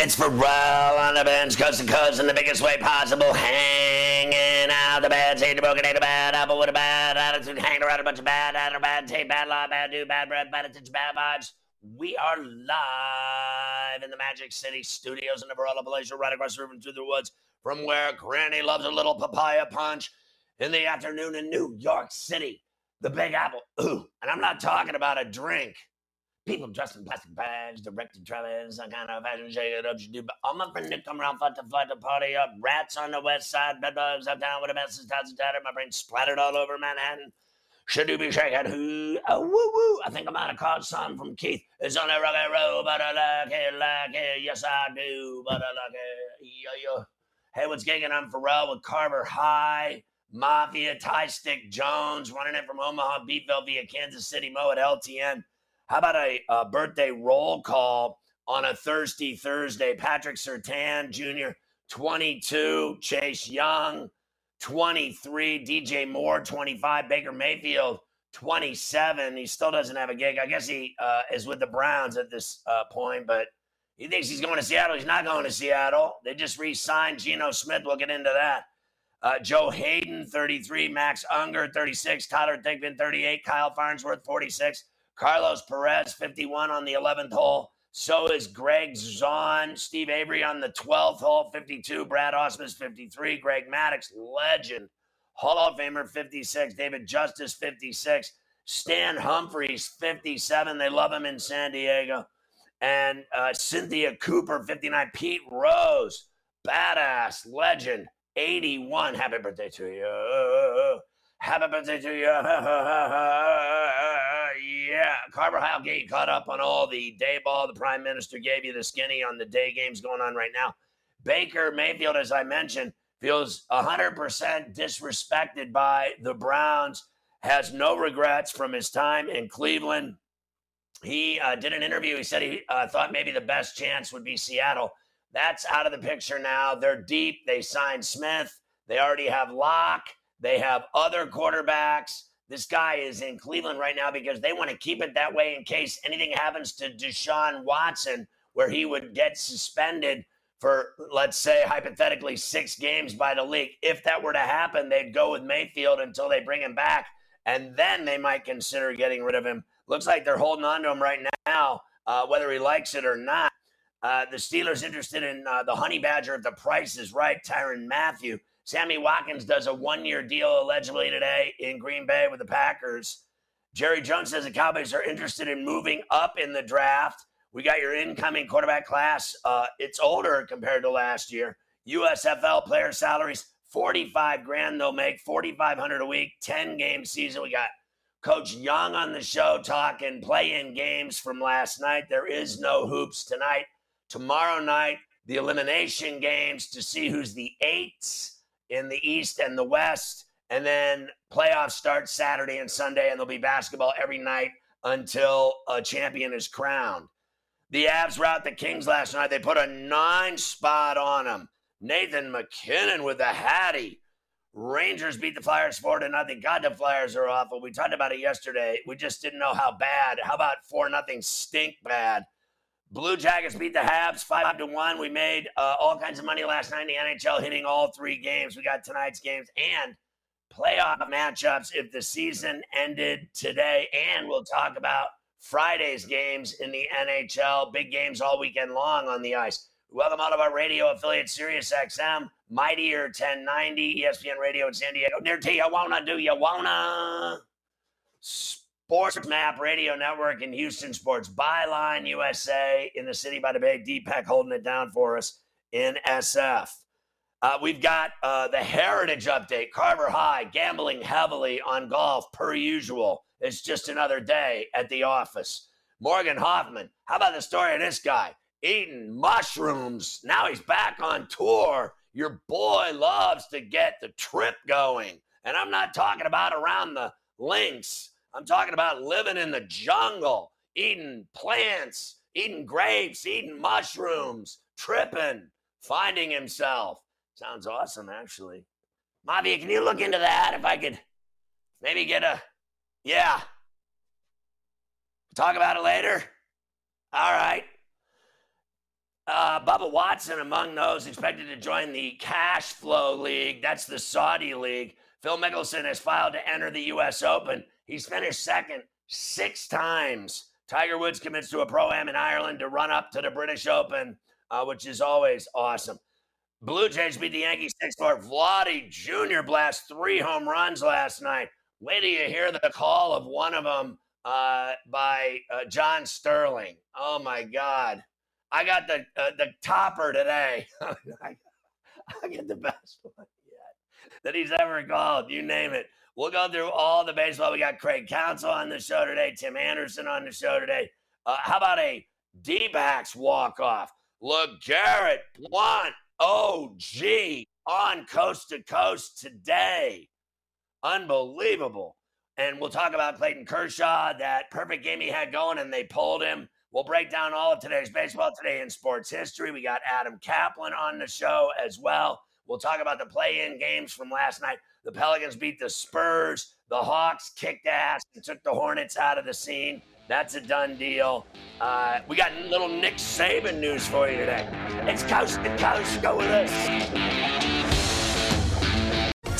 It's for roll on the bench, coast to coast in the biggest way possible. Hanging out the bad, the broken, ain't a bad apple with a bad attitude. Hanging around a bunch of bad, attitude, bad tape, bad law, bad dude, bad breath, bad attention, bad vibes. We are live in the Magic City studios in the Barella Palatial, right across the river through the woods, from where Granny loves a little papaya punch in the afternoon in New York City. The Big Apple. Ooh, and I'm not talking about a drink. People dressed in plastic bags, directed travelers, some kind of fashion shake it up, you do. But all my friends that come around, fight to fight to party up. Rats on the west side, bedbugs uptown with a mess, tots and tattered. My brain splattered all over Manhattan. Should you be shaking who? Oh, woo woo. I think I might have caught some from Keith. It's on a rock and roll, but I like it, like it. Yes, I do, but I like it. Yo, yo. Hey, what's gigging? I'm Ferrall with Carver High. Mafia, Ty Stick Jones, running it from Omaha, Beatville via Kansas City, Mo at LTN. How about a, a birthday roll call on a Thursday Thursday? Patrick Surtain Jr., 22, Chase Young, 23, DJ Moore, 25, Baker Mayfield, 27. He still doesn't have a gig. I guess he uh, is with the Browns at this uh, point, but he thinks he's going to Seattle. He's not going to Seattle. They just re signed Geno Smith. We'll get into that. Uh, Joe Haden, 33. Max Unger, 36. Tyler Thigpen, 38. Kyle Farnsworth, 46. Carlos Perez, 51 on the 11th hole. So is Greg Zaun, Steve Avery on the 12th hole, 52. Brad Ausmus, 53. Greg Maddux, legend. Hall of Famer, 56. David Justice, 56. Stan Humphries, 57. They love him in San Diego. And uh, Cynthia Cooper, 59. Pete Rose, badass, legend, 81. Happy birthday to you. Happy birthday to you. High Gate caught up on all the day ball. The prime minister gave you the skinny on the day games going on right now. Baker Mayfield, as I mentioned, feels 100% disrespected by the Browns, has no regrets from his time in Cleveland. He uh, did an interview. He said he uh, thought maybe the best chance would be Seattle. That's out of the picture now. They're deep. They signed Smith. They already have Lock. They have other quarterbacks. This guy is in Cleveland right now because they want to keep it that way in case anything happens to Deshaun Watson, where he would get suspended for, let's say, hypothetically, six games by the league. If that were to happen, they'd go with Mayfield until they bring him back, and then they might consider getting rid of him. Looks like they're holding on to him right now, uh, whether he likes it or not. Uh, the Steelers interested in uh, the honey badger if the price is right, Tyrann Mathieu. Sammy Watkins does a one year deal allegedly today in Green Bay with the Packers. Jerry Jones says the Cowboys are interested in moving up in the draft. We got your incoming quarterback class. Uh, it's older compared to last year. USFL player salaries 45 grand they'll make 4500 a week 10 game season we got coach young on the show talking play-in games from last night there is no hoops tonight tomorrow night the elimination games to see who's the eights in the East and the West. And then playoffs start Saturday and Sunday, and there'll be basketball every night until a champion is crowned. The Avs rout the Kings last night. They put a nine spot on them. Nathan MacKinnon with the Hattie. Rangers beat the Flyers four to nothing. God, the Flyers are awful. We talked about it yesterday. We just didn't know how bad. How about four nothing stink bad? Blue Jackets beat the Habs five to one. We made uh, all kinds of money last night in the NHL, hitting all three games. We got tonight's games and playoff matchups if the season ended today. And we'll talk about Friday's games in the NHL. Big games all weekend long on the ice. Welcome out of our radio affiliate, Sirius XM, Mightier 1090, ESPN Radio in San Diego. Near to you wanna do you wanna? Sports Map Radio Network in Houston, Sports Byline USA in the city by the Bay. Deepak holding it down for us in SF. Uh, we've got uh, the Heritage Update. Carver High gambling heavily on golf per usual. It's just another day at the office. Morgan Hoffman. How about the story of this guy? eating mushrooms. Now he's back on tour. Your boy loves to get the trip going. And I'm not talking about around the links. I'm talking about living in the jungle, eating plants, eating grapes, eating mushrooms, tripping, finding himself. Sounds awesome, actually. Mavi, can you look into that? If I could maybe get a, yeah. Talk about it later? All right. Uh, Bubba Watson among those expected to join the Cash Flow League. That's the Saudi league. Phil Mickelson has filed to enter the U.S. Open. He's finished second six times. Tiger Woods commits to a pro am in Ireland to run up to the British Open, uh, which is always awesome. Blue Jays beat the Yankees 6 4. Vladdy Jr. blast three home runs last night. Wait till you hear the call of one of them uh, by uh, John Sterling. Oh my God. I got the uh, the topper today. I get the best one that he's ever called. You name it. We'll go through all the baseball. We got Craig Counsell on the show today, Tim Anderson on the show today. Uh, how about a D backs walk off? LeGarrette Blunt, OG on coast to coast today. Unbelievable. And we'll talk about Clayton Kershaw, that perfect game he had going, and they pulled him. We'll break down all of today's baseball today in sports history. We got Adam Kaplan on the show as well. We'll talk about the play in games from last night. The Pelicans beat the Spurs. The Hawks kicked ass and took the Hornets out of the scene. That's a done deal. Uh, we got little Nick Saban news for you today. It's coast to coast. Go with us.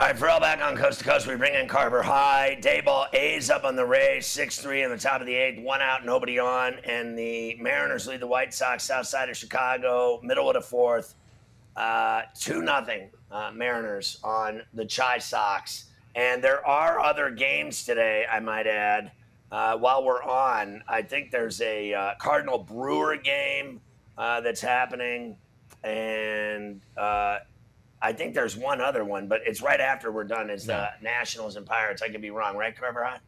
All right, Ferrall back on Coast to Coast. We bring in Carver High. Dayball A's up on the Rays, 6 3 in the top of the eighth, one out, nobody on. And the Mariners lead the White Sox south side of Chicago, middle of the fourth. Uh, 2 nothing uh, Mariners on the Chi Sox. And there are other games today, I might add. Uh, while we're on, I think there's a uh, Cardinal Brewer game uh, that's happening. And uh, I think there's one other one, but it's right after we're done. It's the Nationals and Pirates. I could be wrong, right, Carver?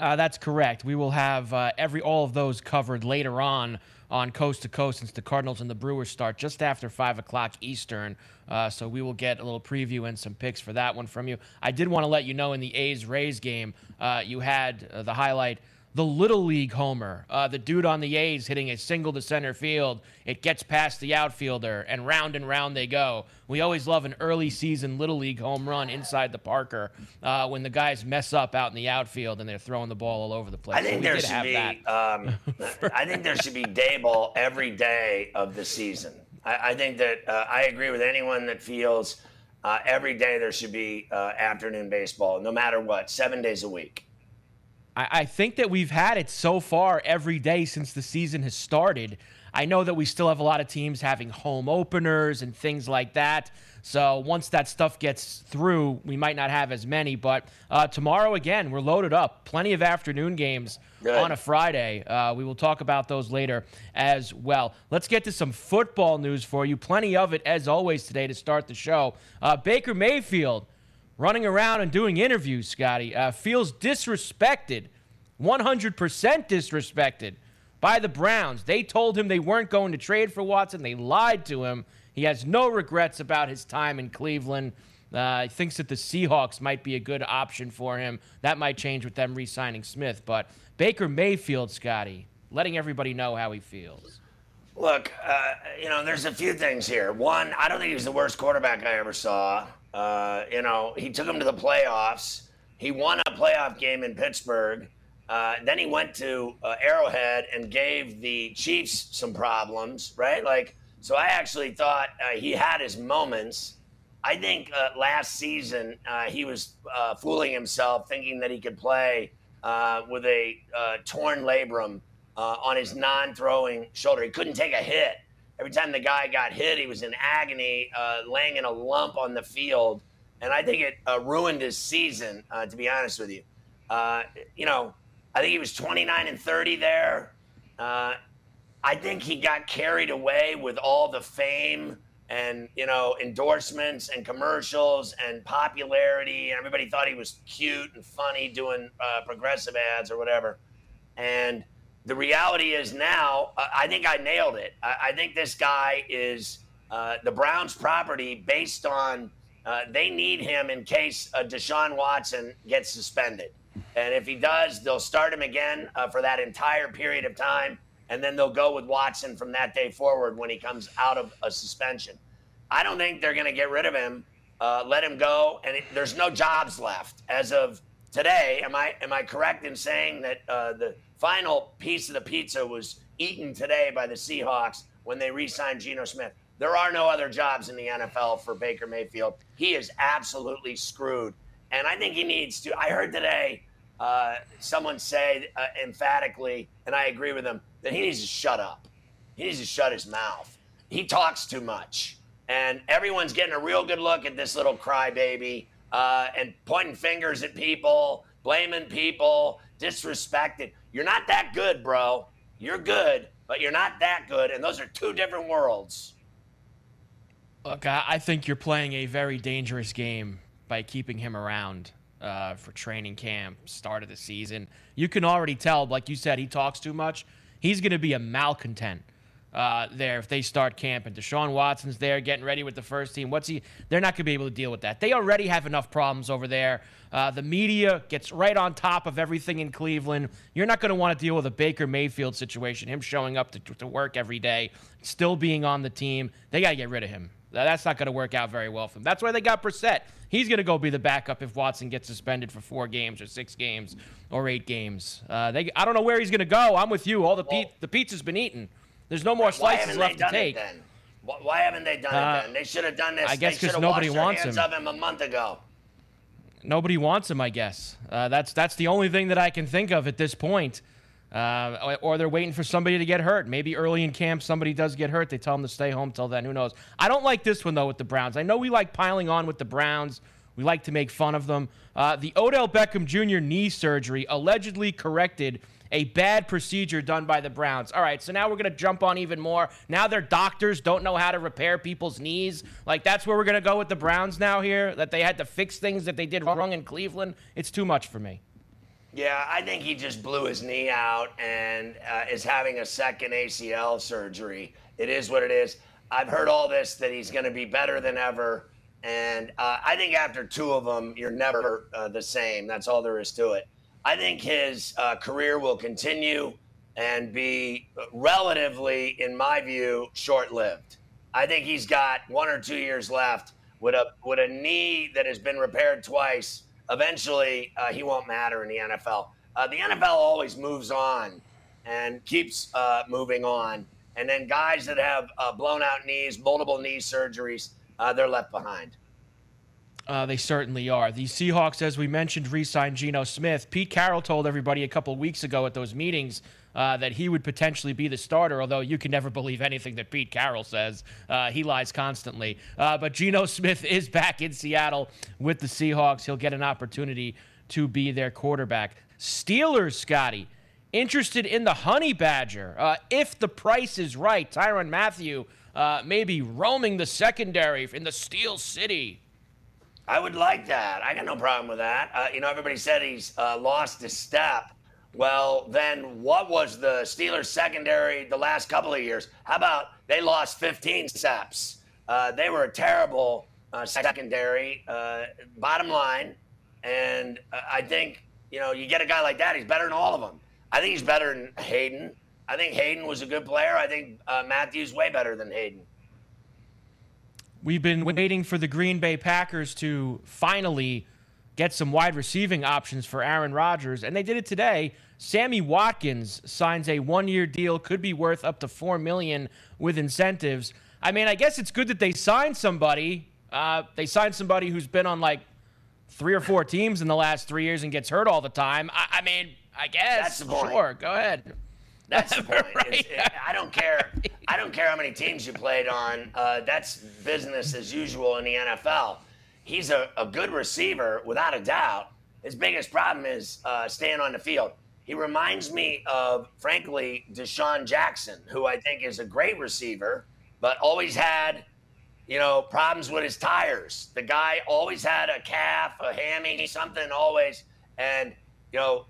Uh, that's correct. We will have uh, every all of those covered later on on Coast to Coast since the Cardinals and the Brewers start just after five o'clock Eastern. Uh, so we will get a little preview and some picks for that one from you. I did want to let you know in the A's Rays game, uh, you had uh, the highlight the little league homer, uh, the dude on the A's hitting a single to center field. It gets past the outfielder, and round and round they go. We always love an early season little league home run inside the Parker uh, when the guys mess up out in the outfield and they're throwing the ball all over the place. I think so there should be. Um, I think there should be Daboll every day of the season. I, I think that uh, I agree with anyone that feels uh, every day there should be uh, afternoon baseball, no matter what, seven days a week. I, I think that we've had it so far every day since the season has started. I know that we still have a lot of teams having home openers and things like that. So once that stuff gets through, we might not have as many. But uh, tomorrow, again, we're loaded up. Plenty of afternoon games Good. on a Friday. Uh, we will talk about those later as well. Let's get to some football news for you. Plenty of it, as always, today to start the show. Uh, Baker Mayfield running around and doing interviews, Scotty, uh, feels disrespected, 100% disrespected by the Browns. They told him they weren't going to trade for Watson. They lied to him. He has no regrets about his time in Cleveland. Uh, he thinks that the Seahawks might be a good option for him. That might change with them re signing Smith. But Baker Mayfield, Scotty, letting everybody know how he feels. Look, uh, you know, there's a few things here. One, I don't think he's the worst quarterback I ever saw. Uh, you know, he took him to the playoffs. He won a playoff game in Pittsburgh. Uh, then he went to uh, Arrowhead and gave the Chiefs some problems, right? Like, so I actually thought uh, he had his moments. I think uh, last season uh, he was fooling himself, thinking that he could play with a torn labrum on his non-throwing shoulder. He couldn't take a hit Every time the guy got hit, he was in agony, uh, laying in a lump on the field. And I think it uh, ruined his season, uh, to be honest with you. Uh, you know, I think he was 29 and 30 there. Uh, I think he got carried away with all the fame and, you know, endorsements and commercials and popularity. Everybody thought he was cute and funny doing uh, progressive ads or whatever. And – the reality is now, I think I nailed it. I, think this guy is uh, the Browns' property based on uh, they need him in case uh, Deshaun Watson gets suspended. And if he does, they'll start him again uh, for that entire period of time. And then they'll go with Watson from that day forward when he comes out of a suspension. I don't think they're going to get rid of him, uh, let him go. And it, there's no jobs left as of today. Am I, am I correct in saying that uh, the final piece of the pizza was eaten today by the Seahawks when they re signed Geno Smith. There are no other jobs in the NFL for Baker Mayfield. He is absolutely screwed. And I think he needs to. I heard today uh, someone say uh, emphatically, and I agree with him, that he needs to shut up. He needs to shut his mouth. He talks too much. And everyone's getting a real good look at this little crybaby uh, and pointing fingers at people, blaming people, disrespected. You're not that good, bro. You're good, but you're not that good. And those are two different worlds. Look, I think you're playing a very dangerous game by keeping him around uh, for training camp, start of the season. You can already tell, like you said, he talks too much. He's going to be a malcontent uh, there if they start camp and Deshaun Watson's there getting ready with the first team. What's he? They're not going to be able to deal with that. They already have enough problems over there. Uh, the media gets right on top of everything in Cleveland. You're not going to want to deal with a Baker Mayfield situation, him showing up to, to work every day, still being on the team. They got to get rid of him. That's not going to work out very well for them. That's why they got Brissett. He's going to go be the backup if Watson gets suspended for four games or six games or eight games. Uh, they, I don't know where he's going to go. I'm with you. All the pe- the pizza's been eaten. There's no more slices left to take. Why haven't they done uh, it then? They should have done this. I guess because nobody wants him. Of him a month ago. Nobody wants him. I guess uh, that's that's the only thing that I can think of at this point. Uh, or they're waiting for somebody to get hurt. Maybe early in camp somebody does get hurt. They tell them to stay home till then. Who knows? I don't like this one though with the Browns. I know we like piling on with the Browns. We like to make fun of them. Uh, the Odell Beckham Jr. knee surgery allegedly corrected a bad procedure done by the Browns. All right, so now we're going to jump on even more. Now their doctors don't know how to repair people's knees. Like, that's where we're going to go with the Browns now here, that they had to fix things that they did wrong in Cleveland. It's too much for me. Yeah, I think he just blew his knee out and uh, is having a second ACL surgery. It is what it is. I've heard all this that he's going to be better than ever. And uh, I think after two of them, you're never uh, the same. That's all there is to it. I think his uh, career will continue and be relatively, in my view, short lived. I think he's got one or two years left with a, with a knee that has been repaired twice. Eventually, uh, he won't matter in the NFL. Uh, the NFL always moves on and keeps uh, moving on. And then guys that have blown out knees, multiple knee surgeries, uh, they're left behind. Uh, they certainly are. The Seahawks, as we mentioned, re signed Geno Smith. Pete Carroll told everybody a couple weeks ago at those meetings uh, that he would potentially be the starter, although you can never believe anything that Pete Carroll says. Uh, he lies constantly. Uh, but Geno Smith is back in Seattle with the Seahawks. He'll get an opportunity to be their quarterback. Steelers, Scotty, interested in the Honey Badger. Uh, if the price is right, Tyrann Mathieu. uh, maybe roaming the secondary in the Steel City. I would like that. I got no problem with that. Uh, you know, everybody said he's uh, lost his step. Well, then what was the Steelers secondary the last couple of years? How about they lost 15 steps? Uh, they were a terrible uh, secondary, uh, bottom line. And uh, I think, you know, you get a guy like that, he's better than all of them. I think he's better than Haden. I think Haden was a good player. I think Mathieu's way better than Haden. We've been waiting for the Green Bay Packers to finally get some wide receiving options for Aaron Rodgers, and they did it today. Sammy Watkins signs a one-year deal, could be worth up to four million with incentives. I mean, I guess it's good that they signed somebody. Uh, they signed somebody who's been on like three or four teams in the last three years and gets hurt all the time. I, I mean, I guess. That's the point. Sure, go ahead. That's the point. right. it, I don't care. I don't care how many teams you played on. Uh, that's business as usual in the NFL. He's a, a, good receiver, without a doubt. His biggest problem is uh, staying on the field. He reminds me of, frankly, DeSean Jackson, who I think is a great receiver, but always had, you know, problems with his tires. The guy always had a calf, a hammy, something always. And, you know,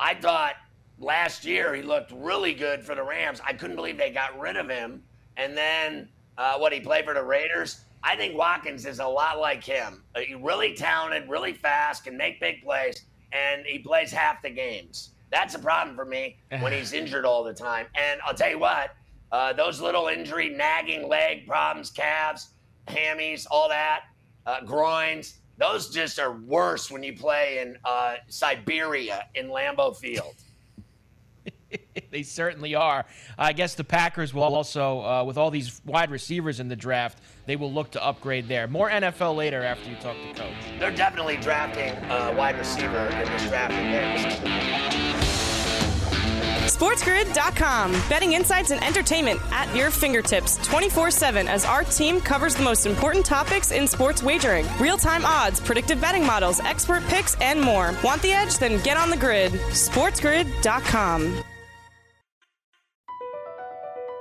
I thought last year he looked really good for the Rams. I couldn't believe they got rid of him. And then uh, what he played for the Raiders. I think Watkins is a lot like him. Uh, really talented, really fast, can make big plays, and he plays half the games. That's a problem for me when he's injured all the time. And I'll tell you what, uh, those little injury, nagging leg problems, calves, hammies, all that, uh, groins, those just are worse when you play in uh, Siberia in Lambeau Field. they certainly are. I guess the Packers will also, uh, with all these wide receivers in the draft, they will look to upgrade there. More NFL later after you talk to Coach. They're definitely drafting a wide receiver in this draft. SportsGrid.com. Betting insights and entertainment at your fingertips 24 7 as our team covers the most important topics in sports wagering real time odds, predictive betting models, expert picks, and more. Want the edge? Then get on the grid. SportsGrid.com.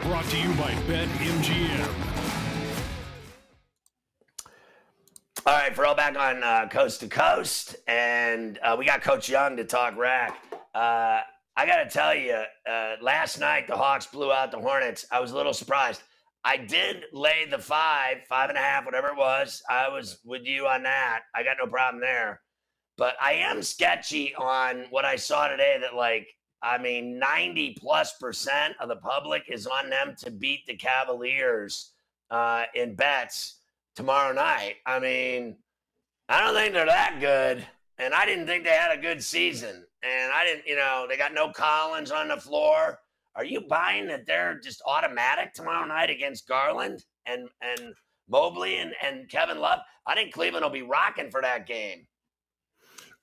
Brought to you by BetMGM. All right, for all back on uh, Coast to Coast, and uh, we got Coach Young to talk rack. Uh, I got to tell you, uh, last night the Hawks blew out the Hornets. I was a little surprised. I did lay the five, five and a half, whatever it was. I was with you on that. I got no problem there. But I am sketchy on what I saw today that, like, I mean, 90 plus percent of the public is on them to beat the Cavaliers uh, in bets tomorrow night. I mean, I don't think they're that good. And I didn't think they had a good season. And I didn't, you know, they got no Collins on the floor. Are you buying that they're just automatic tomorrow night against Garland and and Mobley and, and Kevin Love? I think Cleveland will be rocking for that game.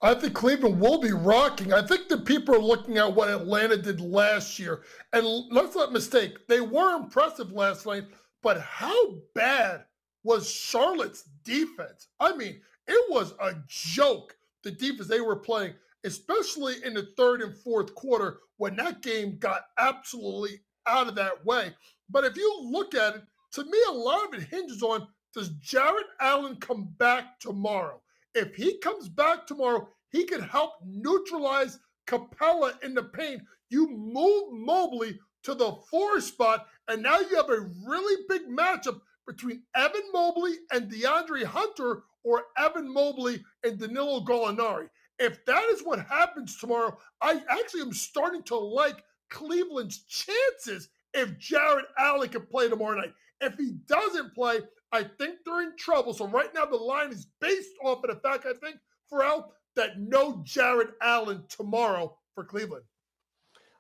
I think Cleveland will be rocking. I think the people are looking at what Atlanta did last year. And let's not mistake, they were impressive last night, but how bad was Charlotte's defense. I mean, it was a joke, the defense they were playing, especially in the third and fourth quarter when that game got absolutely out of that way. But if you look at it, to me, a lot of it hinges on does Jarrett Allen come back tomorrow? If he comes back tomorrow, he could help neutralize Capela in the paint. You move Mobley to the four spot, and now you have a really big matchup between Evan Mobley and DeAndre Hunter or Evan Mobley and Danilo Gallinari. If that is what happens tomorrow, I actually am starting to like Cleveland's chances if Jarrett Allen can play tomorrow night. If he doesn't play, I think they're in trouble. So right now the line is based off of the fact I think for Ferrall that no Jarrett Allen tomorrow for Cleveland.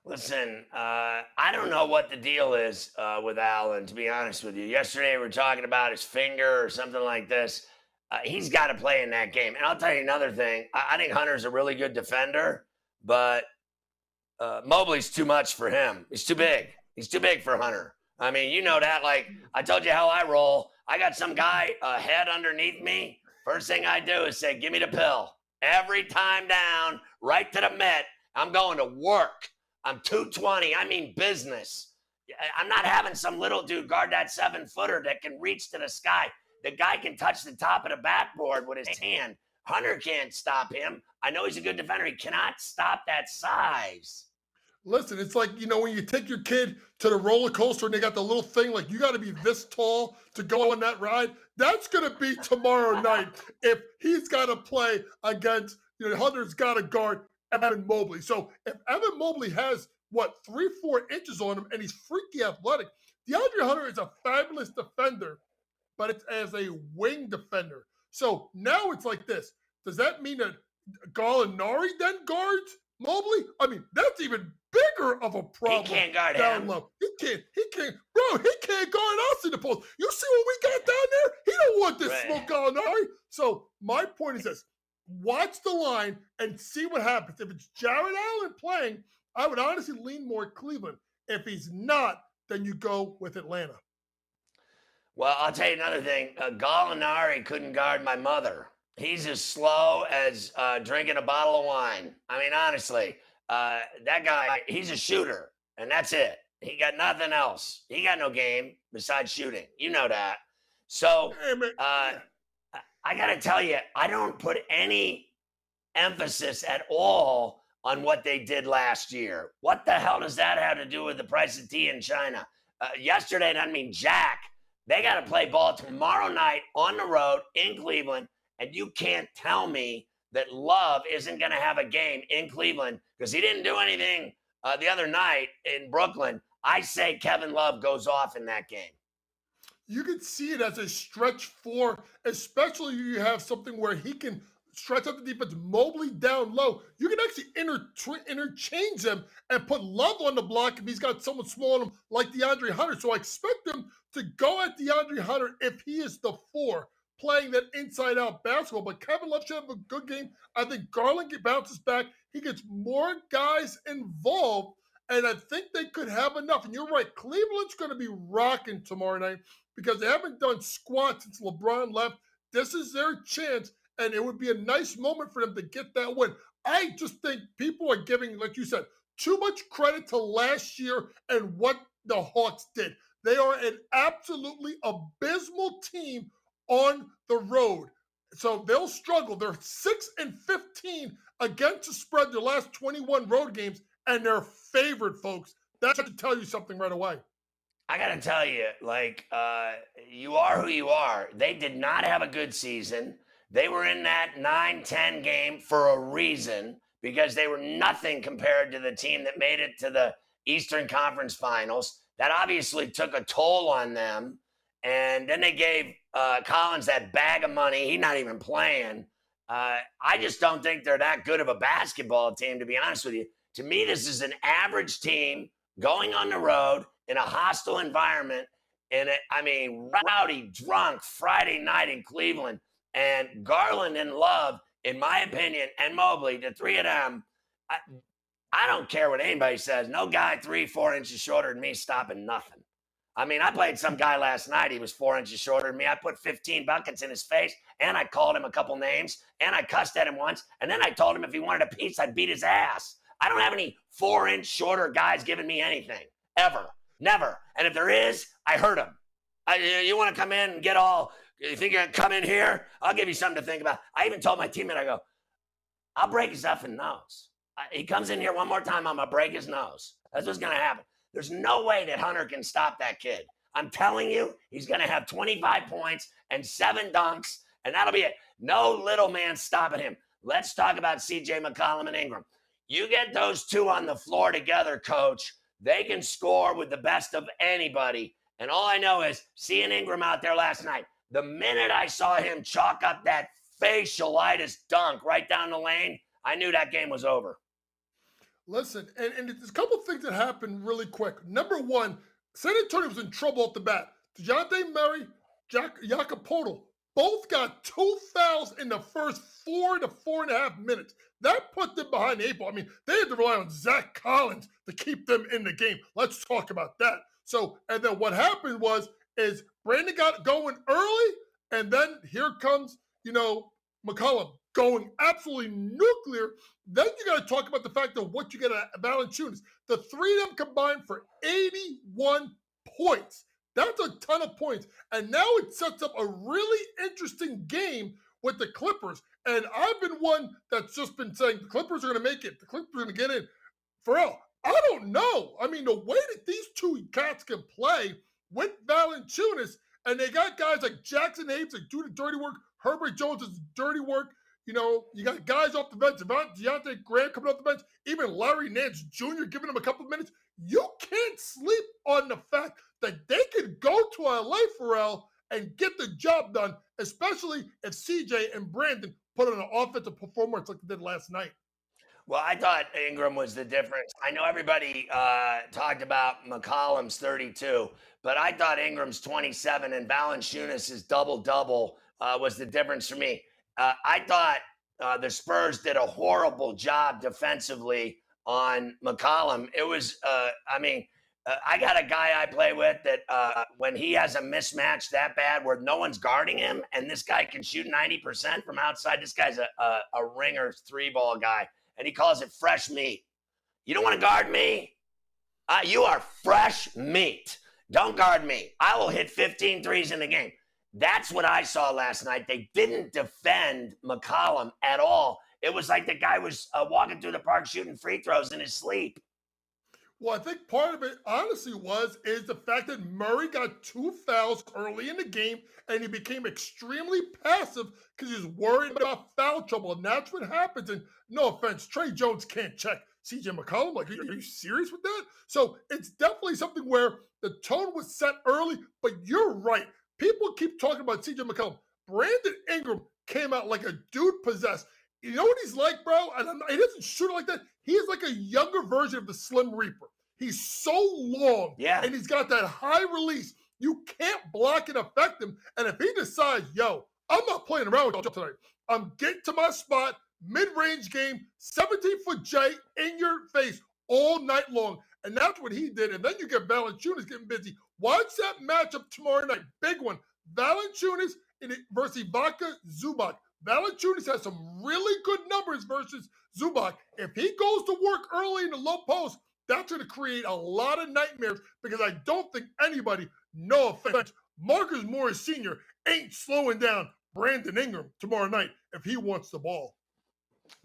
Listen, uh, I don't know what the deal is uh, with Allen, to be honest with you. Yesterday, we were talking about his finger or something like this. Uh, he's got to play in that game. And I'll tell you another thing. I, I think Hunter's a really good defender, but uh, Mobley's too much for him. He's too big. He's too big for Hunter. I mean, you know that. Like, I told you how I roll. I got some guy a head underneath me. First thing I do is say, give me the pill. Every time down, right to the mitt, I'm going to work. I'm 220. I mean business. I'm not having some little dude guard that seven footer that can reach to the sky. The guy can touch the top of the backboard with his hand. Hunter can't stop him. I know he's a good defender. He cannot stop that size. Listen, it's like, you know, when you take your kid to the roller coaster and they got the little thing, like you got to be this tall to go on that ride. That's going to be tomorrow night if he's got to play against, you know, Hunter's got to guard Evan Mobley. So if Evan Mobley has what three, four inches on him and he's freaky athletic, DeAndre Hunter is a fabulous defender, but it's as a wing defender. So now it's like this. Does that mean that Gallinari then guards Mobley? I mean, that's even bigger of a problem. He can't guard down him. low. He can't. He can't. Bro, he can't guard us in the post. You see what we got down there? He don't want this Right. smoke Gallinari. So my point is this: watch the line and see what happens. If it's Jarrett Allen playing, I would honestly lean more Cleveland. If he's not, then you go with Atlanta. Well, I'll tell you another thing. Uh, Gallinari couldn't guard my mother. He's as slow as uh, drinking a bottle of wine. I mean, honestly, uh, that guy, he's a shooter, and that's it. He got nothing else. He got no game besides shooting. You know that. So, uh, I- got to tell you, I don't put any emphasis at all on what they did last year. What the hell does that have to do with the price of tea in China? Uh, yesterday, I mean, Jack, they got to play ball tomorrow night on the road in Cleveland, and you can't tell me that Love isn't going to have a game in Cleveland because he didn't do anything uh, the other night in Brooklyn. I say Kevin Love goes off in that game. you could see it as a stretch four, especially you have something where he can stretch out the defense, Mobley down low. You can actually inter- interchange them and put Love on the block if he's got someone small on him like DeAndre Hunter. So I expect them to go at DeAndre Hunter if he is the four. Playing that inside out basketball. But Kevin Love should have a good game. I think Garland bounces back. He gets more guys involved, and I think they could have enough. And you're right, Cleveland's going to be rocking tomorrow night because they haven't done squat since LeBron left. This is their chance, and it would be a nice moment for them to get that win. I just think people are giving, like you said, too much credit to last year and what the Hawks did. They are an absolutely abysmal team on the road. So they'll struggle. They're 6 and 15 against the spread their last 21 road games, and they're favored, folks. That should tell you something right away. I got to tell you, like, uh, you are who you are. They did not have a good season. They were in that 9 10 game for a reason because they were nothing compared to the team that made it to the Eastern Conference Finals. That obviously took a toll on them. And then they gave uh, Collins that bag of money. He's not even playing. Uh, I just don't think they're that good of a basketball team, to be honest with you. To me, this is an average team going on the road in a hostile environment. And I mean, rowdy, drunk Friday night in Cleveland. And Garland and Love, in my opinion, and Mobley, the three of them, I, I don't care what anybody says. No guy three, four inches shorter than me stopping nothing. I mean, I played some guy last night. He was four inches shorter than me. I put 15 buckets in his face, and I called him a couple names, and I cussed at him once, and then I told him if he wanted a piece, I'd beat his ass. I don't have any four inch shorter guys giving me anything ever, never. And if there is, I hurt him. I, you want to come in and get all? You think you're gonna come in here? I'll give you something to think about. I even told my teammate, I go, I'll break his effing nose. He comes in here one more time, I'm gonna break his nose. That's what's gonna happen. There's no way that Hunter can stop that kid. I'm telling you, he's gonna have 25 points and seven dunks, and that'll be it. No little man stopping him. Let's talk about CJ McCollum and Ingram. You get those two on the floor together, coach. They can score with the best of anybody. And all I know is seeing Ingram out there last night, the minute I saw him chalk up that facialitis dunk right down the lane, I knew that game was over. Listen, and, and there's a couple things that happened really quick. Number one, San Antonio was in trouble off the bat. DeJounte Murray, Jack Jakob Poeltl, both got two fouls in the first four to four and a half minutes. That put them behind the eight ball. I mean, they had to rely on Zach Collins to keep them in the game. Let's talk about that. So, and then what happened was, is Brandon got going early, and then here comes, you know, McCollum going absolutely nuclear. Then you got to talk about the fact of what you get at Valanciunas. The three of them combined for 81 points. That's a ton of points. And now it sets up a really interesting game with the Clippers. And I've been one that's just been saying the Clippers are going to make it. The Clippers are going to get in. Ferrall, I don't know. I mean, the way that these two cats can play with Valanciunas, and they got guys like Jaxson Hayes that do the dirty work. Herbert Jones does dirty work. You know, you got guys off the bench, Devonte Graham coming off the bench, even Larry Nance Jr. giving him a couple of minutes. You can't sleep on the fact that they could go to LA Ferrall and get the job done, especially if CJ and Brandon put on an offensive performance like they did last night. Well, I thought Ingram was the difference. I know everybody uh, talked about McCollum's 32, but I thought Ingram's 27 and Valanciunas' double double uh, was the difference for me. Uh, I thought uh, the Spurs did a horrible job defensively on McCollum. It was, uh, I mean, uh, I got a guy I play with that uh, when he has a mismatch that bad where no one's guarding him and this guy can shoot 90% from outside, this guy's a, a, a ringer three ball guy and he calls it fresh meat. You don't want to guard me? Uh, you are fresh meat. Don't guard me. I will hit 15 threes in the game. That's what I saw last night. They didn't defend McCollum at all. It was like the guy was uh, walking through the park shooting free throws in his sleep. Well, I think part of it, honestly, was is the fact that Murray got two fouls early in the game, and he became extremely passive because he was worried about foul trouble, and that's what happens. And no offense, Tre Jones can't check CJ McCollum. Like, are you serious with that? So it's definitely something where the tone was set early. But you're right. People keep talking about CJ McCollum. Brandon Ingram came out like a dude possessed. You know what he's like, bro? And he doesn't shoot like that. He is like a younger version of the Slim Reaper. He's so long, yeah, and he's got that high release. You can't block and affect him. And if he decides, yo, I'm not playing around with y'all tonight. I'm getting to my spot, mid-range game, 17 foot J in your face all night long. And that's what he did. And then you get Valanciunas getting busy. Watch that matchup tomorrow night. Big one. Valanciunas in versus Ivica Zubac. Valanciunas has some really good numbers versus Zubac. If he goes to work early in the low post, that's going to create a lot of nightmares because I don't think anybody, no offense, Marcus Morris Sr. ain't slowing down Brandon Ingram tomorrow night if he wants the ball.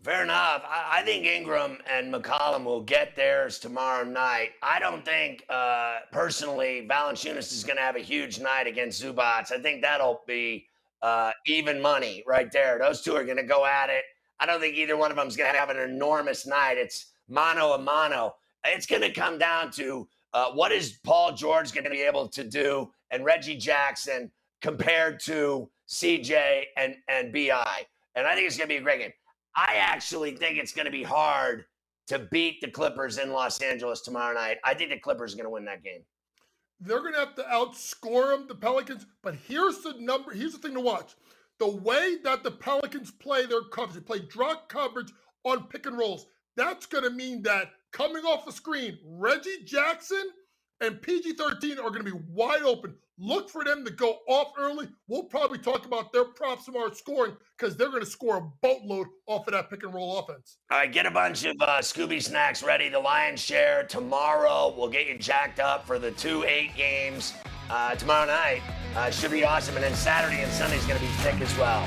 Fair enough. I, I, think Ingram and McCollum will get theirs tomorrow night. I don't think, uh, personally, Valanciunas is going to have a huge night against Zubac. I think that'll be uh, even money right there. Those two are going to go at it. I don't think either one of them is going to have an enormous night. It's mano a mano. It's going to come down to uh, what is Paul George going to be able to do and Reggie Jackson compared to CJ and, and BI. And I think it's going to be a great game. I actually think it's going to be hard to beat the Clippers in Los Angeles tomorrow night. I think the Clippers are going to win that game. They're going to have to outscore them, the Pelicans. But here's the number. Here's the thing to watch: the way that the Pelicans play their coverage, they play drop coverage on pick and rolls. That's going to mean that coming off the screen, Reggie Jackson and PG 13 are going to be wide open. Look for them to go off early. We'll probably talk about their props tomorrow scoring because they're going to score a boatload off of that pick and roll offense. All right, get a bunch of uh, Scooby snacks ready. The lion's share tomorrow. We'll get you jacked up for the two eight games uh, tomorrow night. Uh, should be awesome. And then Saturday and Sunday is going to be thick as well.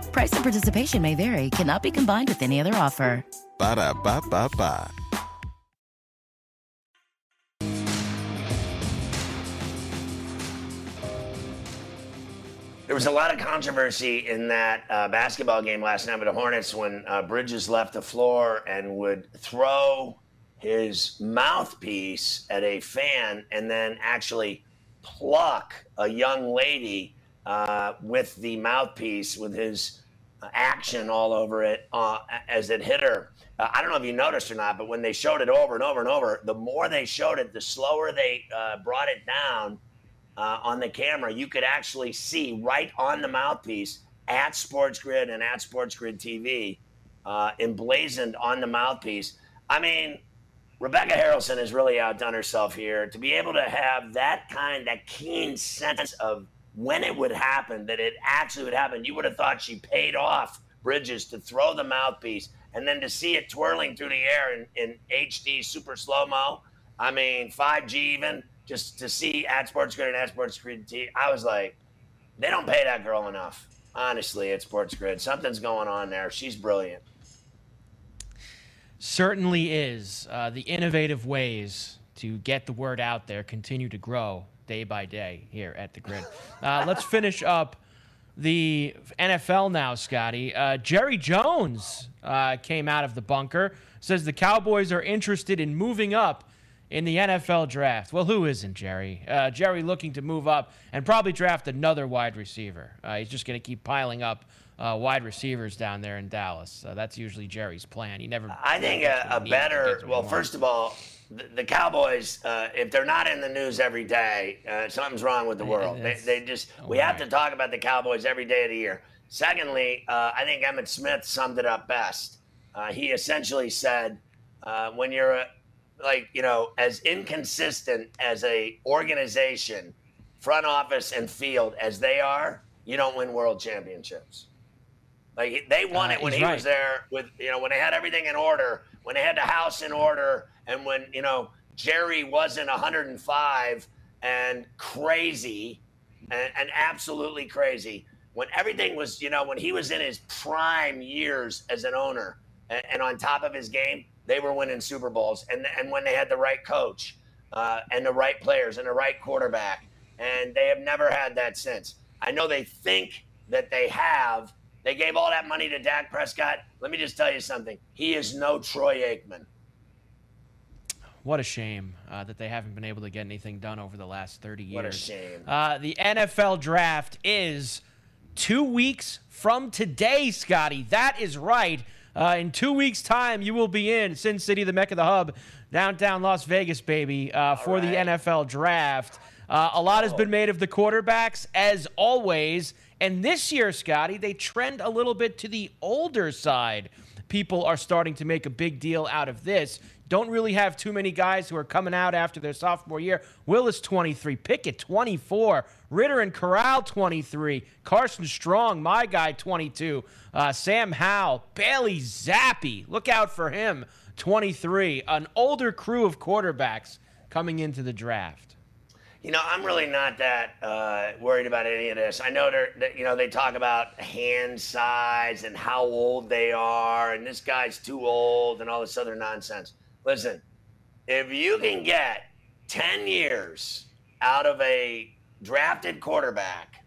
Price and participation may vary, cannot be combined with any other offer. Ba da ba ba ba. There was a lot of controversy in that uh, basketball game last night with the Hornets when uh, Bridges left the floor and would throw his mouthpiece at a fan and then actually pluck a young lady uh, with the mouthpiece with his action all over it uh, as it hit her. Uh, I don't know if you noticed or not, but when they showed it over and over and over, the more they showed it, the slower they uh, brought it down uh, on the camera. You could actually see right on the mouthpiece at Sports Grid and at Sports Grid TV, uh, emblazoned on the mouthpiece. I mean, Rebecca Harrelson has really outdone herself here to be able to have that kind, that keen sense of when it would happen, that it actually would happen. You would have thought she paid off Bridges to throw the mouthpiece and then to see it twirling through the air in, in HD super slow mo. I mean, 5G even, just to see at Sports Grid and at Sports Grid T. I was like, they don't pay that girl enough. Honestly, at Sports Grid, something's going on there. She's brilliant. Certainly is. Uh, the innovative ways to get the word out there continue to grow day by day here at the grid. Uh, let's finish up the NFL now, Scotty. Uh, Jerry Jones uh, came out of the bunker, says the Cowboys are interested in moving up in the NFL draft. Well, who isn't, Jerry? Uh, Jerry looking to move up and probably draft another wide receiver. Uh, he's just going to keep piling up uh, wide receivers down there in Dallas. Uh, that's usually Jerry's plan. He never. I think a, a better. Well, first of all, the, the Cowboys, uh, if they're not in the news every day, uh, something's wrong with the world. They, they just we have to talk about the Cowboys every day of the year. Secondly, uh, I think Emmett Smith summed it up best. Uh, he essentially said, uh, when you're a, like you know as inconsistent as a organization, front office and field as they are, you don't win world championships. Like they won Uh, it when he right. was there with you know when they had everything in order, when they had the house in order, and when you know Jerry wasn't 105 and crazy, and, and absolutely crazy. When everything was you know when he was in his prime years as an owner and, and on top of his game, they were winning Super Bowls, and and when they had the right coach uh, and the right players and the right quarterback, and they have never had that since. I know they think that they have. They gave all that money to Dak Prescott. Let me just tell you something. He is no Troy Aikman. What a shame uh, that they haven't been able to get anything done over the last 30 years. What a shame. Uh, the NFL draft is two weeks from today, Scotty. That is right. Uh, in two weeks' time, you will be in Sin City, the Mecca, of the hub, downtown Las Vegas, baby, uh, for the NFL draft. Uh, a lot has been made of the quarterbacks, as always. And this year, Scotty, they trend a little bit to the older side. People are starting to make a big deal out of this. Don't really have too many guys who are coming out after their sophomore year. Willis 23, Pickett 24, Ridder and Corral 23, Carson Strong, my guy 22, uh, Sam Howell, Bailey Zappe, look out for him 23. An older crew of quarterbacks coming into the draft. You know, I'm really not that uh, worried about any of this. I know they're, you know, they talk about hand size and how old they are, and this guy's too old and all this other nonsense. Listen, if you can get 10 years out of a drafted quarterback,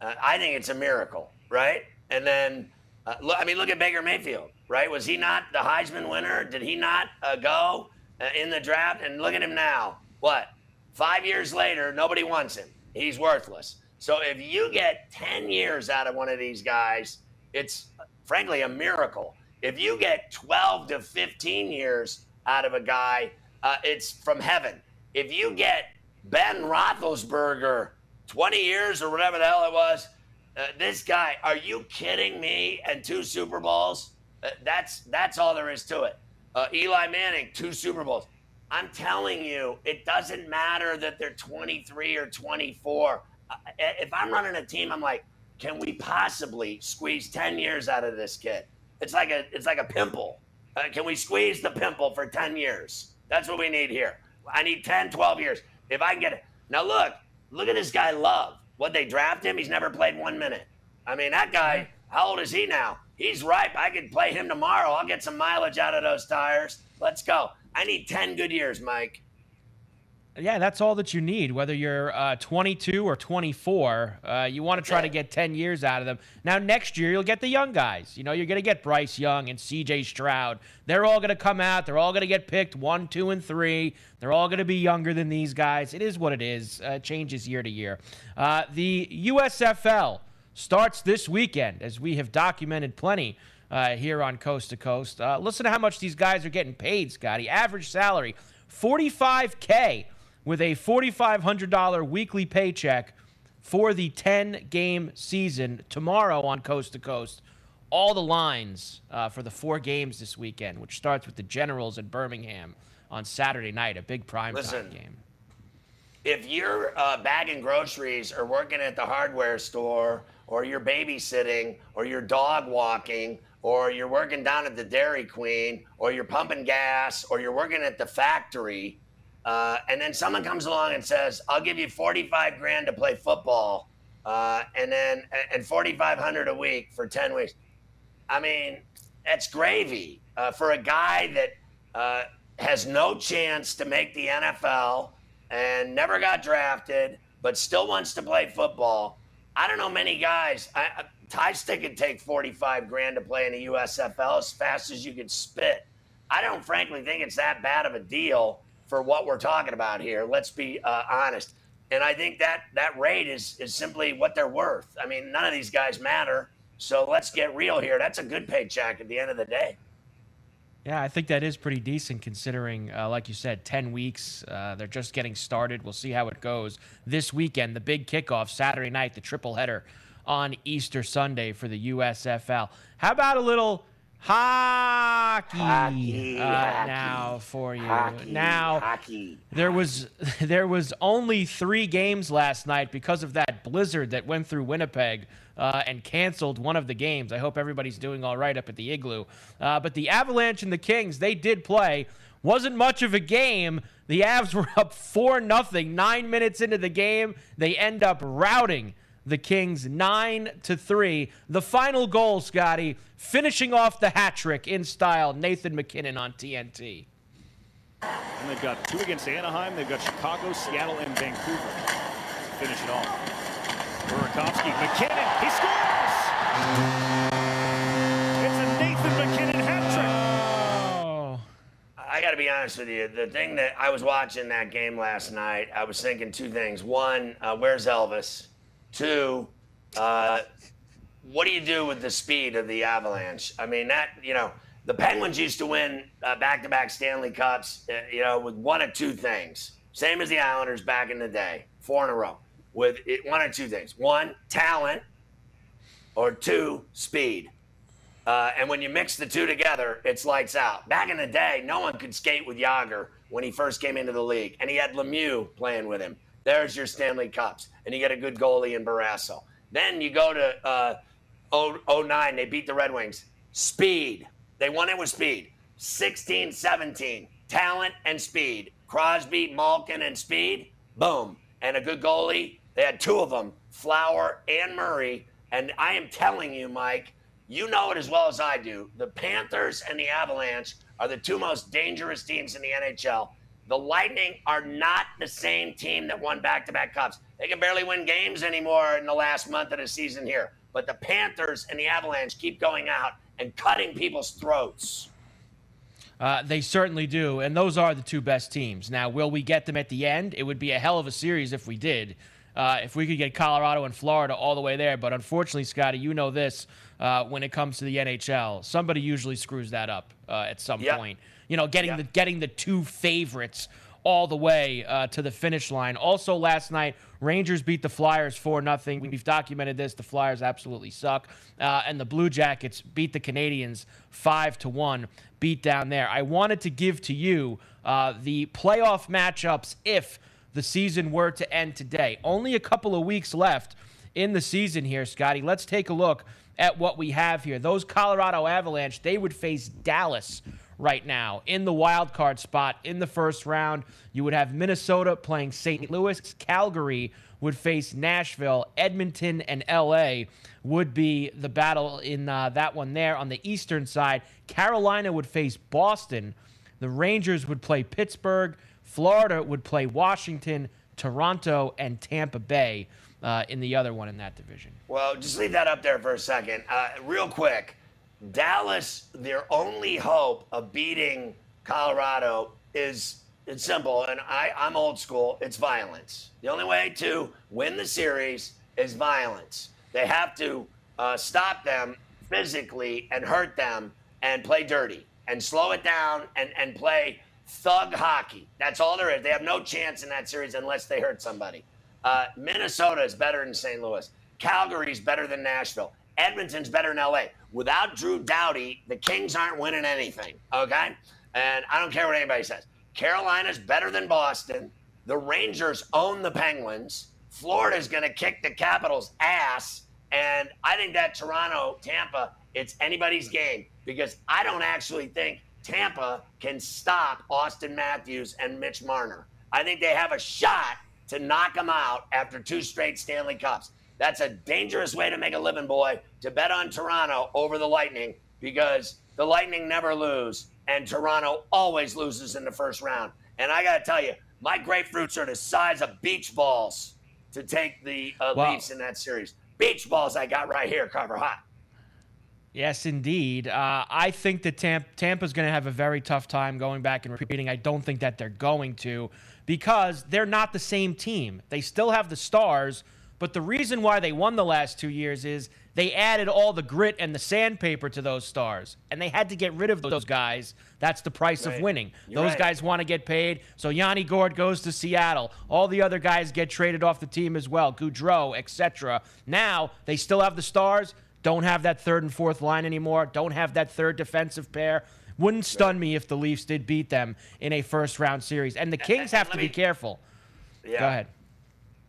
uh, I think it's a miracle, right? And then, uh, look, I mean, look at Baker Mayfield, right? Was he not the Heisman winner? Did he not uh, go uh, in the draft? And look at him now. What? Five years later, nobody wants him. He's worthless. So if you get 10 years out of one of these guys, it's frankly a miracle. If you get 12 to 15 years out of a guy, uh, it's from heaven. If you get Ben Roethlisberger 20 years or whatever the hell it was, uh, this guy, are you kidding me? And two Super Bowls? Uh, that's that's all there is to it. Uh, Eli Manning, two Super Bowls. I'm telling you, it doesn't matter that they're 23 or 24. Uh, If I'm running a team, I'm like, can we possibly squeeze 10 years out of this kid? It's like a it's like a pimple. Uh, can we squeeze the pimple for 10 years? That's what we need here. I need 10, 12 years. If I can get it. Now look, look at this guy Love. What they draft him, he's never played one minute. I mean, that guy, how old is he now? He's ripe. I could play him tomorrow. I'll get some mileage out of those tires. Let's go. I need 10 good years, Mike. Yeah, that's all that you need. Whether you're uh, 22 or 24, uh, you want to try to get 10 years out of them. Now, next year, you'll get the young guys. You know, you're going to get Bryce Young and CJ Stroud. They're all going to come out. They're all going to get picked one, two, and three. They're all going to be younger than these guys. It is what it is. Uh, changes year to year. Uh, the USFL starts this weekend, as we have documented plenty uh, here on Coast to Coast. Uh, listen to how much these guys are getting paid, Scotty. Average salary 45K with a $4,500 weekly paycheck for the 10 game season tomorrow on Coast to Coast. All the lines uh, for the four games this weekend, which starts with the Generals in Birmingham on Saturday night, a big primetime Listen. game. if you're uh, bagging groceries or working at the hardware store or you're babysitting or you're dog walking or you're working down at the Dairy Queen or you're pumping gas or you're working at the factory, uh, and then someone comes along and says, "I'll give you 45 grand to play football," uh, and then and 4,500 a week for 10 weeks. I mean, that's gravy uh, for a guy that uh, has no chance to make the NFL and never got drafted, but still wants to play football. I don't know many guys. I, Ty Stick could take 45 grand to play in the USFL as fast as you could spit. I don't frankly think it's that bad of a deal for what we're talking about here. Let's be uh, honest. And I think that that rate is is simply what they're worth. I mean, none of these guys matter. So let's get real here. That's a good paycheck at the end of the day. Yeah, I think that is pretty decent considering, uh, like you said, 10 weeks. Uh, they're just getting started. We'll see how it goes this weekend. The big kickoff, Saturday night, the triple header on Easter Sunday for the USFL. How about a little hockey, Hockey, uh, hockey, now for you? Hockey, now hockey. there was there was only three games last night because of that blizzard that went through Winnipeg uh, and canceled one of the games. I hope everybody's doing all right up at the igloo. Uh, but the Avalanche and the Kings they did play. Wasn't much of a game. The Avs were up four nothing. Nine minutes into the game, they end up routing the Kings nine to three. The final goal, Scotty, finishing off the hat trick in style. Nathan MacKinnon on TNT. And they've got two against Anaheim. They've got Chicago, Seattle, and Vancouver. Finish it off. Burakovsky, MacKinnon, he scores! It's a Nathan MacKinnon hat trick. Oh. I got to be honest with you. The thing that I was watching that game last night, I was thinking two things. One, uh, where's Elvis? Two, uh, what do you do with the speed of the Avalanche? I mean, that, you know, the Penguins used to win back to back Stanley Cups, uh, you know, with one of two things. Same as the Islanders back in the day, four in a row, with it, one of two things. One, talent, or two, speed. Uh, and when you mix the two together, it's lights out. Back in the day, no one could skate with Jagr when he first came into the league, and he had Lemieux playing with him. There's your Stanley Cups, and you get a good goalie in Barrasso. Then you go to uh, 09, they beat the Red Wings. Speed. They won it with speed. 16 17, talent and speed. Crosby, Malkin, and speed. Boom. And a good goalie. They had two of them, Flower and Murray. And I am telling you, Mike, you know it as well as I do. The Panthers and the Avalanche are the two most dangerous teams in the NHL. The Lightning are not the same team that won back to back cups. They can barely win games anymore in the last month of the season here. But the Panthers and the Avalanche keep going out and cutting people's throats. Uh, they certainly do, and those are the two best teams. Now, will we get them at the end? It would be a hell of a series if we did. Uh, if we could get Colorado and Florida all the way there, but unfortunately, Scotty, you know this. Uh, when it comes to the NHL, somebody usually screws that up uh, at some Yep. point. You know, getting Yep. the getting the two favorites all the way uh, to the finish line. Also, last night, Rangers beat the Flyers 4 0. We've documented this. The Flyers absolutely suck. Uh, and the Blue Jackets beat the Canadiens 5 to 1. Beat down there. I wanted to give to you uh, the playoff matchups if the season were to end today. Only a couple of weeks left in the season here, Scotty. Let's take a look at what we have here. Those Colorado Avalanche, they would face Dallas right now in the wild card spot in the first round. You would have Minnesota playing St. Louis. Calgary would face Nashville. Edmonton and LA would be the battle in uh, that one there. On the eastern side, Carolina would face Boston. The Rangers would play Pittsburgh. Florida would play Washington, Toronto, and Tampa Bay uh, in the other one in that division. Well, just leave that up there for a second. Uh, real quick, Dallas, their only hope of beating Colorado is it's simple, and I, I'm old school. It's violence. The only way to win the series is violence. They have to uh, stop them physically and hurt them and play dirty and slow it down and, and play thug hockey. That's all there is. They have no chance in that series unless they hurt somebody. Uh, Minnesota is better than St. Louis. Calgary is better than Nashville. Edmonton's better than LA. Without Drew Doughty, the Kings aren't winning anything. Okay? And I don't care what anybody says. Carolina's better than Boston. The Rangers own the Penguins. Florida's going to kick the Capitals' ass. And I think that Toronto, Tampa, it's anybody's game because I don't actually think Tampa can stop Auston Matthews and Mitch Marner. I think they have a shot to knock them out after two straight Stanley Cups. That's a dangerous way to make a living, boy, to bet on Toronto over the Lightning because the Lightning never lose and Toronto always loses in the first round. And I got to tell you, my grapefruits are the size of beach balls to take the uh, Wow. Leafs in that series. Beach balls I got right here, Carver Hot. Yes, indeed. Uh, I think that Tampa, Tampa's going to have a very tough time going back and repeating. I don't think that they're going to because they're not the same team. They still have the stars, But the reason why they won the last two years is they added all the grit and the sandpaper to those stars, and they had to get rid of those guys. That's the price Right. of winning. You're those right. guys want to get paid. So Yanni Gourde goes to Seattle. All the other guys get traded off the team as well. Goodrow, etc. Now they still have the stars. Don't have that third and fourth line anymore. Don't have that third defensive pair. Wouldn't stun me if the Leafs did beat them in a first round series. And the Kings have to let be careful. Yeah. Go ahead.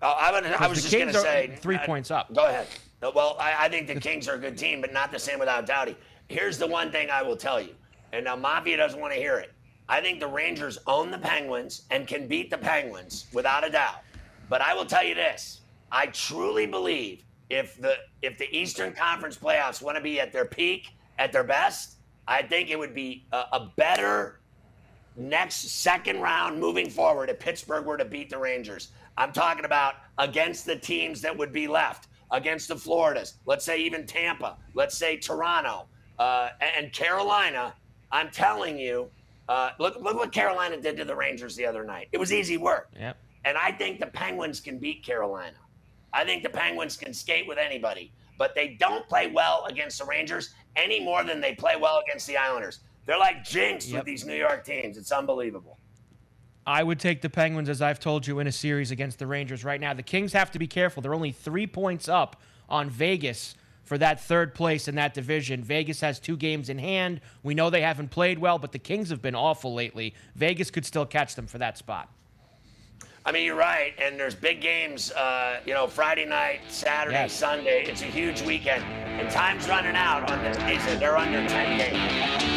Oh, I, was- I was just going to say three uh, points up. Go ahead. No, Well, I, I think the Kings are a good team, but not the same without Doughty. Here's the one thing I will tell you, and now Mafia doesn't want to hear it. I think the Rangers own the Penguins and can beat the Penguins without a doubt. But I will tell you this: I truly believe if the if the Eastern Conference playoffs want to be at their peak, at their best, I think it would be a, a better next second round moving forward if Pittsburgh were to beat the Rangers. I'm talking about against the teams that would be left, against the Floridas, let's say even Tampa, let's say Toronto, uh, and Carolina. I'm telling you, uh, look, look what Carolina did to the Rangers the other night. It was easy work. Yep. And I think the Penguins can beat Carolina. I think the Penguins can skate with anybody, but they don't play well against the Rangers any more than they play well against the Islanders. They're like jinxed Yep. with these New York teams. It's unbelievable. I would take the Penguins, as I've told you, in a series against the Rangers right now. The Kings have to be careful. They're only three points up on Vegas for that third place in that division. Vegas has two games in hand. We know they haven't played well, but the Kings have been awful lately. Vegas could still catch them for that spot. I mean, you're right. And there's big games, uh, you know, Friday night, Saturday, Yes. Sunday. It's a huge weekend. And time's running out on this season. They're under 10 games.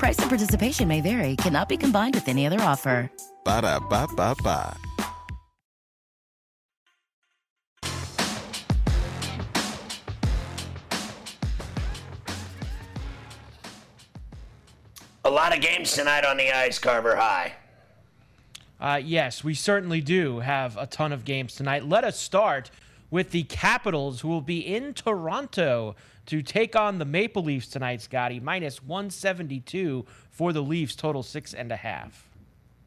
Price and participation may vary, cannot be combined with any other offer. Ba da ba ba ba. A lot of games tonight on the ice, Carver High. Uh, yes, we certainly do have a ton of games tonight. Let us start with the Capitals, who will be in Toronto to take on the Maple Leafs tonight, Scotty. Minus 172 for the Leafs, total six and a half.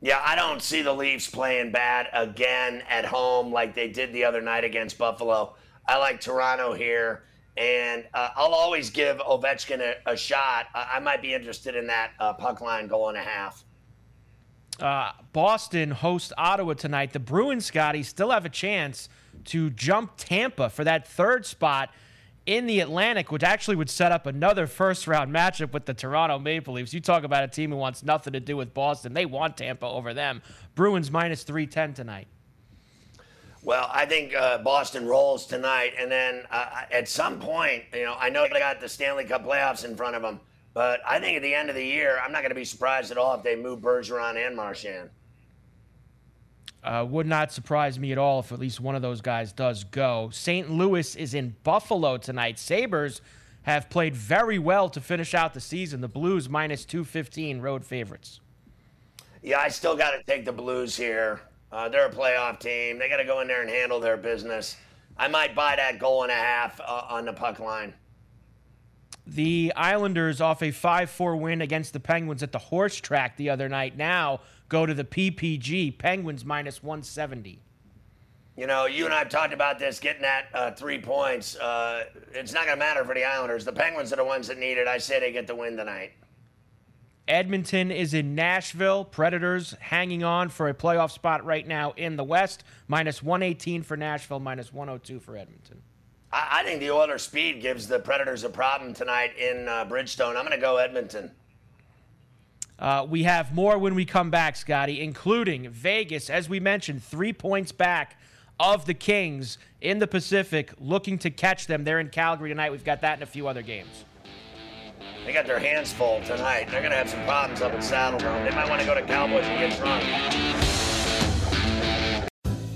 Yeah, I don't see the Leafs playing bad again at home like they did the other night against Buffalo. I like Toronto here, and uh, I'll always give Ovechkin a, a shot. I, I might be interested in that uh, puck line goal and a half. Uh, Boston hosts Ottawa tonight. The Bruins, Scotty, still have a chance to jump Tampa for that third spot in the Atlantic, which actually would set up another first round matchup with the Toronto Maple Leafs. You talk about a team who wants nothing to do with Boston. They want Tampa over them. Bruins minus 310 tonight. Well, I think uh, Boston rolls tonight, and then uh, at some point, you know, I know they got the Stanley Cup playoffs in front of them, but I think at the end of the year, I'm not going to be surprised at all if they move Bergeron and Marchand. Uh, would not surprise me at all if at least one of those guys does go. St. Louis is in Buffalo tonight. Sabres have played very well to finish out the season. The Blues minus 215 road favorites. Yeah, I still got to take the Blues here. Uh, they're a playoff team. They got to go in there and handle their business. I might buy that goal and a half uh, on the puck line. The Islanders off a 5 4 win against the Penguins at the horse track the other night now go to the PPG. Penguins minus 170. You know, you and I have talked about this, getting that uh, three points. Uh, it's not going to matter for the Islanders. The Penguins are the ones that need it. I say they get the win tonight. Edmonton is in Nashville. Predators hanging on for a playoff spot right now in the West. Minus 118 for Nashville, minus 102 for Edmonton. I, I think the Oilers' speed gives the Predators a problem tonight in uh, Bridgestone. I'm going to go Edmonton. Uh, we have more when we come back, Scotty, including Vegas, as we mentioned, three points back of the Kings in the Pacific, looking to catch them. They're in Calgary tonight. We've got that in a few other games. They got their hands full tonight. They're going to have some problems up in Saddledome. They might want to go to Cowboys and get drunk.